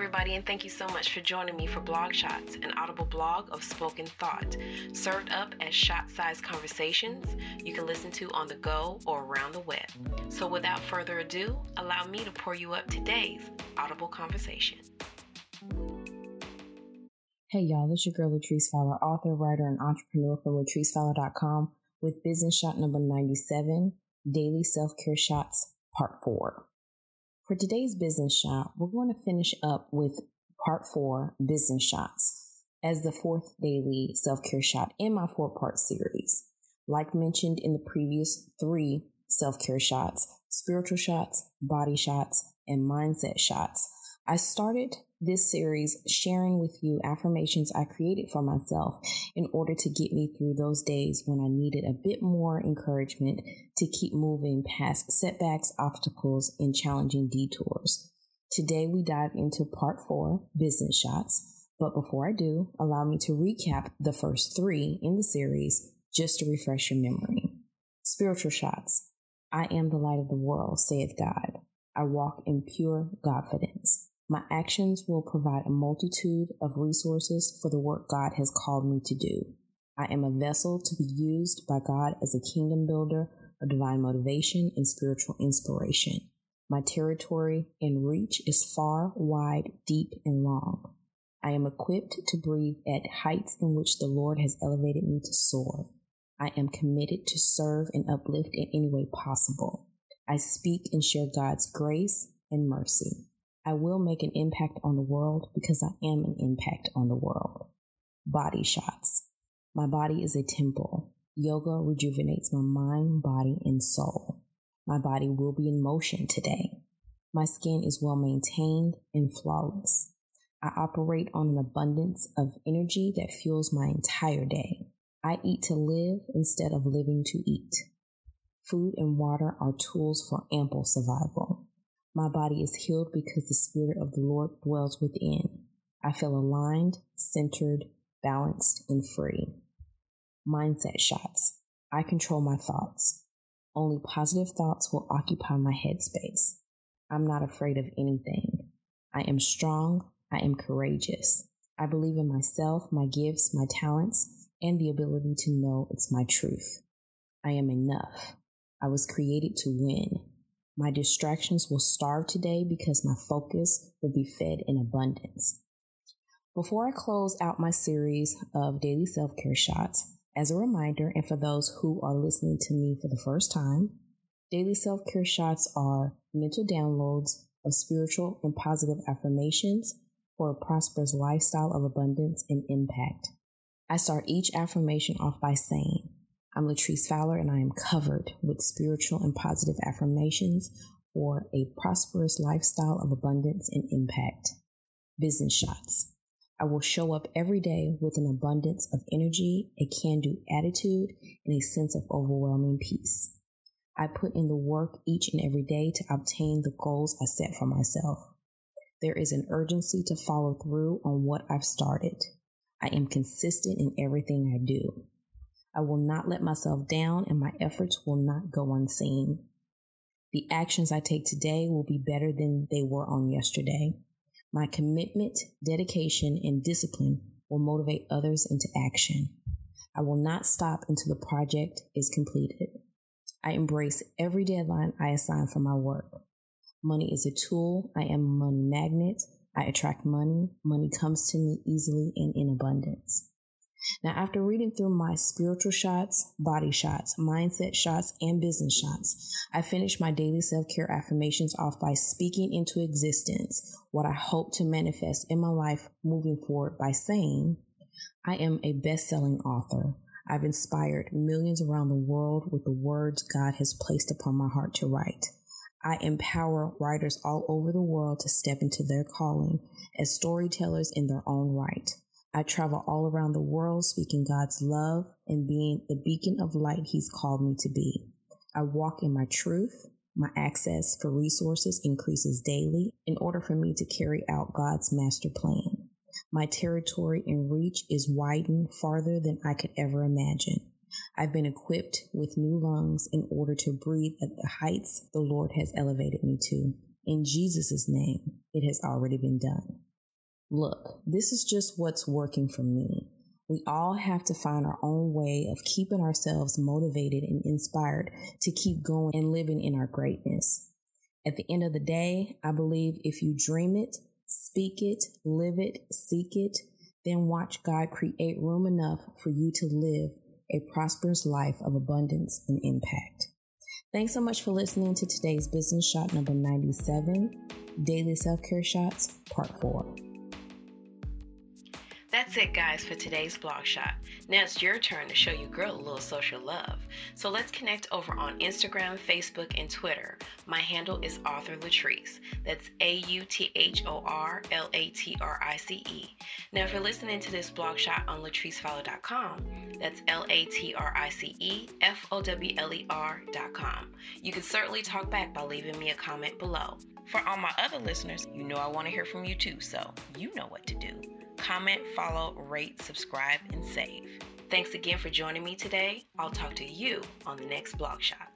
everybody, and thank you so much for joining me for Blog Shots, an audible blog of spoken thought, served up as shot sized conversations you can listen to on the go or around the web. So, without further ado, allow me to pour you up today's audible conversation. Hey y'all, this your girl Latrice Fowler, author, writer, and entrepreneur for LatriceFowler.com with business shot number 97, Daily Self Care Shots, Part 4. For today's business shot, we're going to finish up with part four, business shots, as the fourth daily self care shot in my four part series. Like mentioned in the previous three self care shots, spiritual shots, body shots, and mindset shots, I started this series sharing with you affirmations I created for myself in order to get me through those days when I needed a bit more encouragement to keep moving past setbacks, obstacles, and challenging detours. Today we dive into part four, business shots. But before I do, allow me to recap the first three in the series just to refresh your memory. Spiritual shots. I am the light of the world, saith God. I walk in pure confidence. My actions will provide a multitude of resources for the work God has called me to do. I am a vessel to be used by God as a kingdom builder of divine motivation and spiritual inspiration. My territory and reach is far, wide, deep, and long. I am equipped to breathe at heights in which the Lord has elevated me to soar. I am committed to serve and uplift in any way possible. I speak and share God's grace and mercy. I will make an impact on the world because I am an impact on the world. Body shots. My body is a temple. Yoga rejuvenates my mind, body, and soul. My body will be in motion today. My skin is well maintained and flawless. I operate on an abundance of energy that fuels my entire day. I eat to live instead of living to eat. Food and water are tools for ample survival. My body is healed because the Spirit of the Lord dwells within. I feel aligned, centered, balanced, and free. Mindset shots. I control my thoughts. Only positive thoughts will occupy my headspace. I'm not afraid of anything. I am strong. I am courageous. I believe in myself, my gifts, my talents, and the ability to know it's my truth. I am enough. I was created to win. My distractions will starve today because my focus will be fed in abundance. Before I close out my series of daily self care shots, as a reminder, and for those who are listening to me for the first time, daily self care shots are mental downloads of spiritual and positive affirmations for a prosperous lifestyle of abundance and impact. I start each affirmation off by saying, I'm Latrice Fowler, and I am covered with spiritual and positive affirmations for a prosperous lifestyle of abundance and impact. Business shots. I will show up every day with an abundance of energy, a can do attitude, and a sense of overwhelming peace. I put in the work each and every day to obtain the goals I set for myself. There is an urgency to follow through on what I've started. I am consistent in everything I do. I will not let myself down and my efforts will not go unseen. The actions I take today will be better than they were on yesterday. My commitment, dedication, and discipline will motivate others into action. I will not stop until the project is completed. I embrace every deadline I assign for my work. Money is a tool. I am a money magnet. I attract money. Money comes to me easily and in abundance. Now, after reading through my spiritual shots, body shots, mindset shots, and business shots, I finished my daily self care affirmations off by speaking into existence what I hope to manifest in my life moving forward by saying, I am a best selling author. I've inspired millions around the world with the words God has placed upon my heart to write. I empower writers all over the world to step into their calling as storytellers in their own right. I travel all around the world speaking God's love and being the beacon of light He's called me to be. I walk in my truth. My access for resources increases daily in order for me to carry out God's master plan. My territory and reach is widened farther than I could ever imagine. I've been equipped with new lungs in order to breathe at the heights the Lord has elevated me to. In Jesus' name, it has already been done. Look, this is just what's working for me. We all have to find our own way of keeping ourselves motivated and inspired to keep going and living in our greatness. At the end of the day, I believe if you dream it, speak it, live it, seek it, then watch God create room enough for you to live a prosperous life of abundance and impact. Thanks so much for listening to today's business shot number 97, Daily Self Care Shots, Part 4. That's it, guys, for today's blog shot. Now it's your turn to show your girl a little social love. So let's connect over on Instagram, Facebook, and Twitter. My handle is Author Latrice. That's A U T H O R L A T R I C E. Now, if you're listening to this blog shot on latricefowler.com, that's L A T R I C E F O W L E R.com. You can certainly talk back by leaving me a comment below. For all my other listeners, you know I want to hear from you too, so you know what to do comment, follow, rate, subscribe, and save. Thanks again for joining me today. I'll talk to you on the next blog shot.